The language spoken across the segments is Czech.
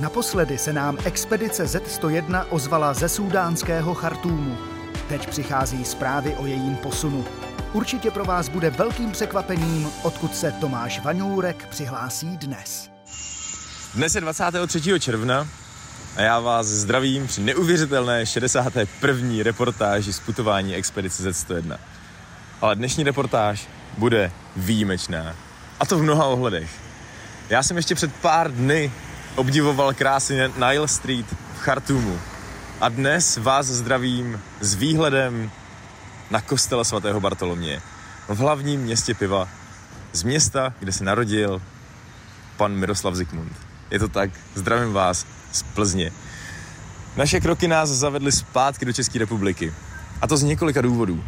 Naposledy se nám expedice Z101 ozvala ze sudánského Chartúmu. Teď přichází zprávy o jejím posunu. Určitě pro vás bude velkým překvapením, odkud se Tomáš Vaňourek přihlásí dnes. Dnes je 23. června a já vás zdravím při neuvěřitelné 61. reportáži z putování expedice Z101. Ale dnešní reportáž bude výjimečná. A to v mnoha ohledech. Já jsem ještě před pár dny obdivoval krásy Nile Street v Chartumu. A dnes vás zdravím s výhledem na kostel svatého Bartolomě v hlavním městě piva, z města, kde se narodil pan Miroslav Zikmund. Je to tak, zdravím vás z Plzně. Naše kroky nás zavedly zpátky do České republiky. A to z několika důvodů.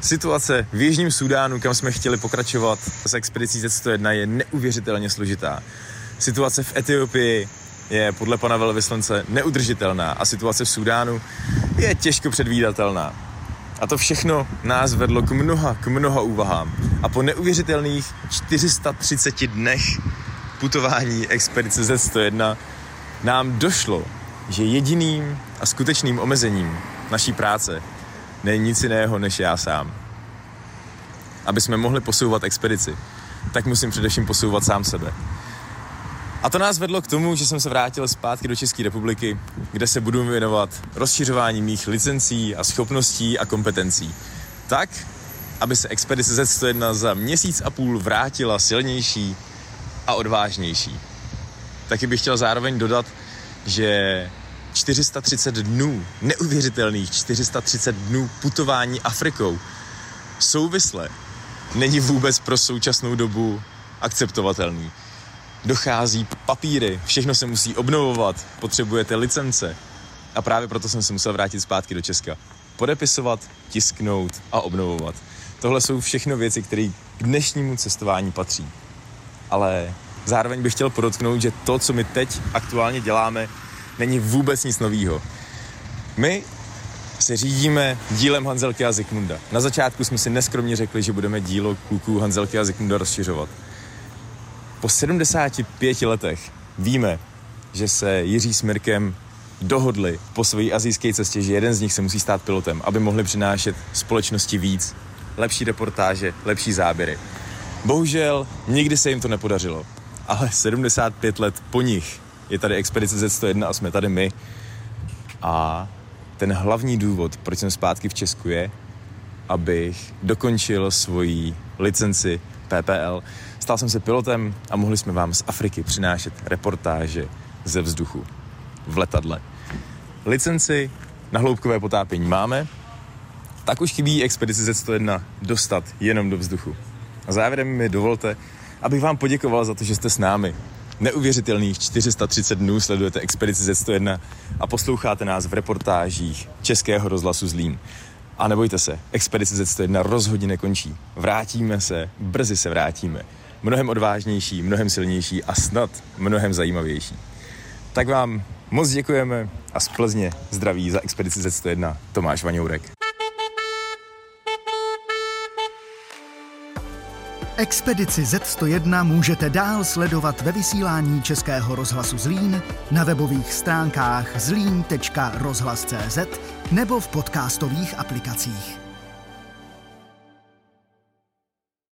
Situace v Jižním Sudánu, kam jsme chtěli pokračovat s expedicí Z101, je neuvěřitelně složitá. Situace v Etiopii je podle pana velvyslance neudržitelná a situace v Sudánu je těžko předvídatelná. A to všechno nás vedlo k mnoha, k mnoha úvahám. A po neuvěřitelných 430 dnech putování expedice Z101 nám došlo, že jediným a skutečným omezením naší práce není nic jiného než já sám. Aby jsme mohli posouvat expedici, tak musím především posouvat sám sebe. A to nás vedlo k tomu, že jsem se vrátil zpátky do České republiky, kde se budu věnovat rozšiřování mých licencí a schopností a kompetencí. Tak, aby se expedice Z101 za měsíc a půl vrátila silnější a odvážnější. Taky bych chtěl zároveň dodat, že 430 dnů, neuvěřitelných 430 dnů putování Afrikou souvisle není vůbec pro současnou dobu akceptovatelný dochází papíry, všechno se musí obnovovat, potřebujete licence. A právě proto jsem se musel vrátit zpátky do Česka. Podepisovat, tisknout a obnovovat. Tohle jsou všechno věci, které k dnešnímu cestování patří. Ale zároveň bych chtěl podotknout, že to, co my teď aktuálně děláme, není vůbec nic novýho. My se řídíme dílem Hanzelky a Zikmunda. Na začátku jsme si neskromně řekli, že budeme dílo kluků Hanzelky a Zikmunda rozšiřovat. Po 75 letech víme, že se Jiří s Mirkem dohodli po své azijské cestě, že jeden z nich se musí stát pilotem, aby mohli přinášet společnosti víc, lepší reportáže, lepší záběry. Bohužel nikdy se jim to nepodařilo, ale 75 let po nich je tady expedice Z101 a jsme tady my. A ten hlavní důvod, proč jsem zpátky v Česku je, abych dokončil svoji licenci PPL. Stal jsem se pilotem a mohli jsme vám z Afriky přinášet reportáže ze vzduchu v letadle. Licenci na hloubkové potápění máme, tak už chybí expedici Z101 dostat jenom do vzduchu. A závěrem mi dovolte, abych vám poděkoval za to, že jste s námi. Neuvěřitelných 430 dnů sledujete expedici Z101 a posloucháte nás v reportážích Českého rozhlasu Zlín. A nebojte se, expedice Z101 rozhodně nekončí. Vrátíme se, brzy se vrátíme. Mnohem odvážnější, mnohem silnější a snad mnohem zajímavější. Tak vám moc děkujeme a z Plzně zdraví za expedici Z101 Tomáš Vaňourek. Expedici Z101 můžete dál sledovat ve vysílání Českého rozhlasu Zlín, na webových stránkách zlín.rozhlas.cz nebo v podcastových aplikacích.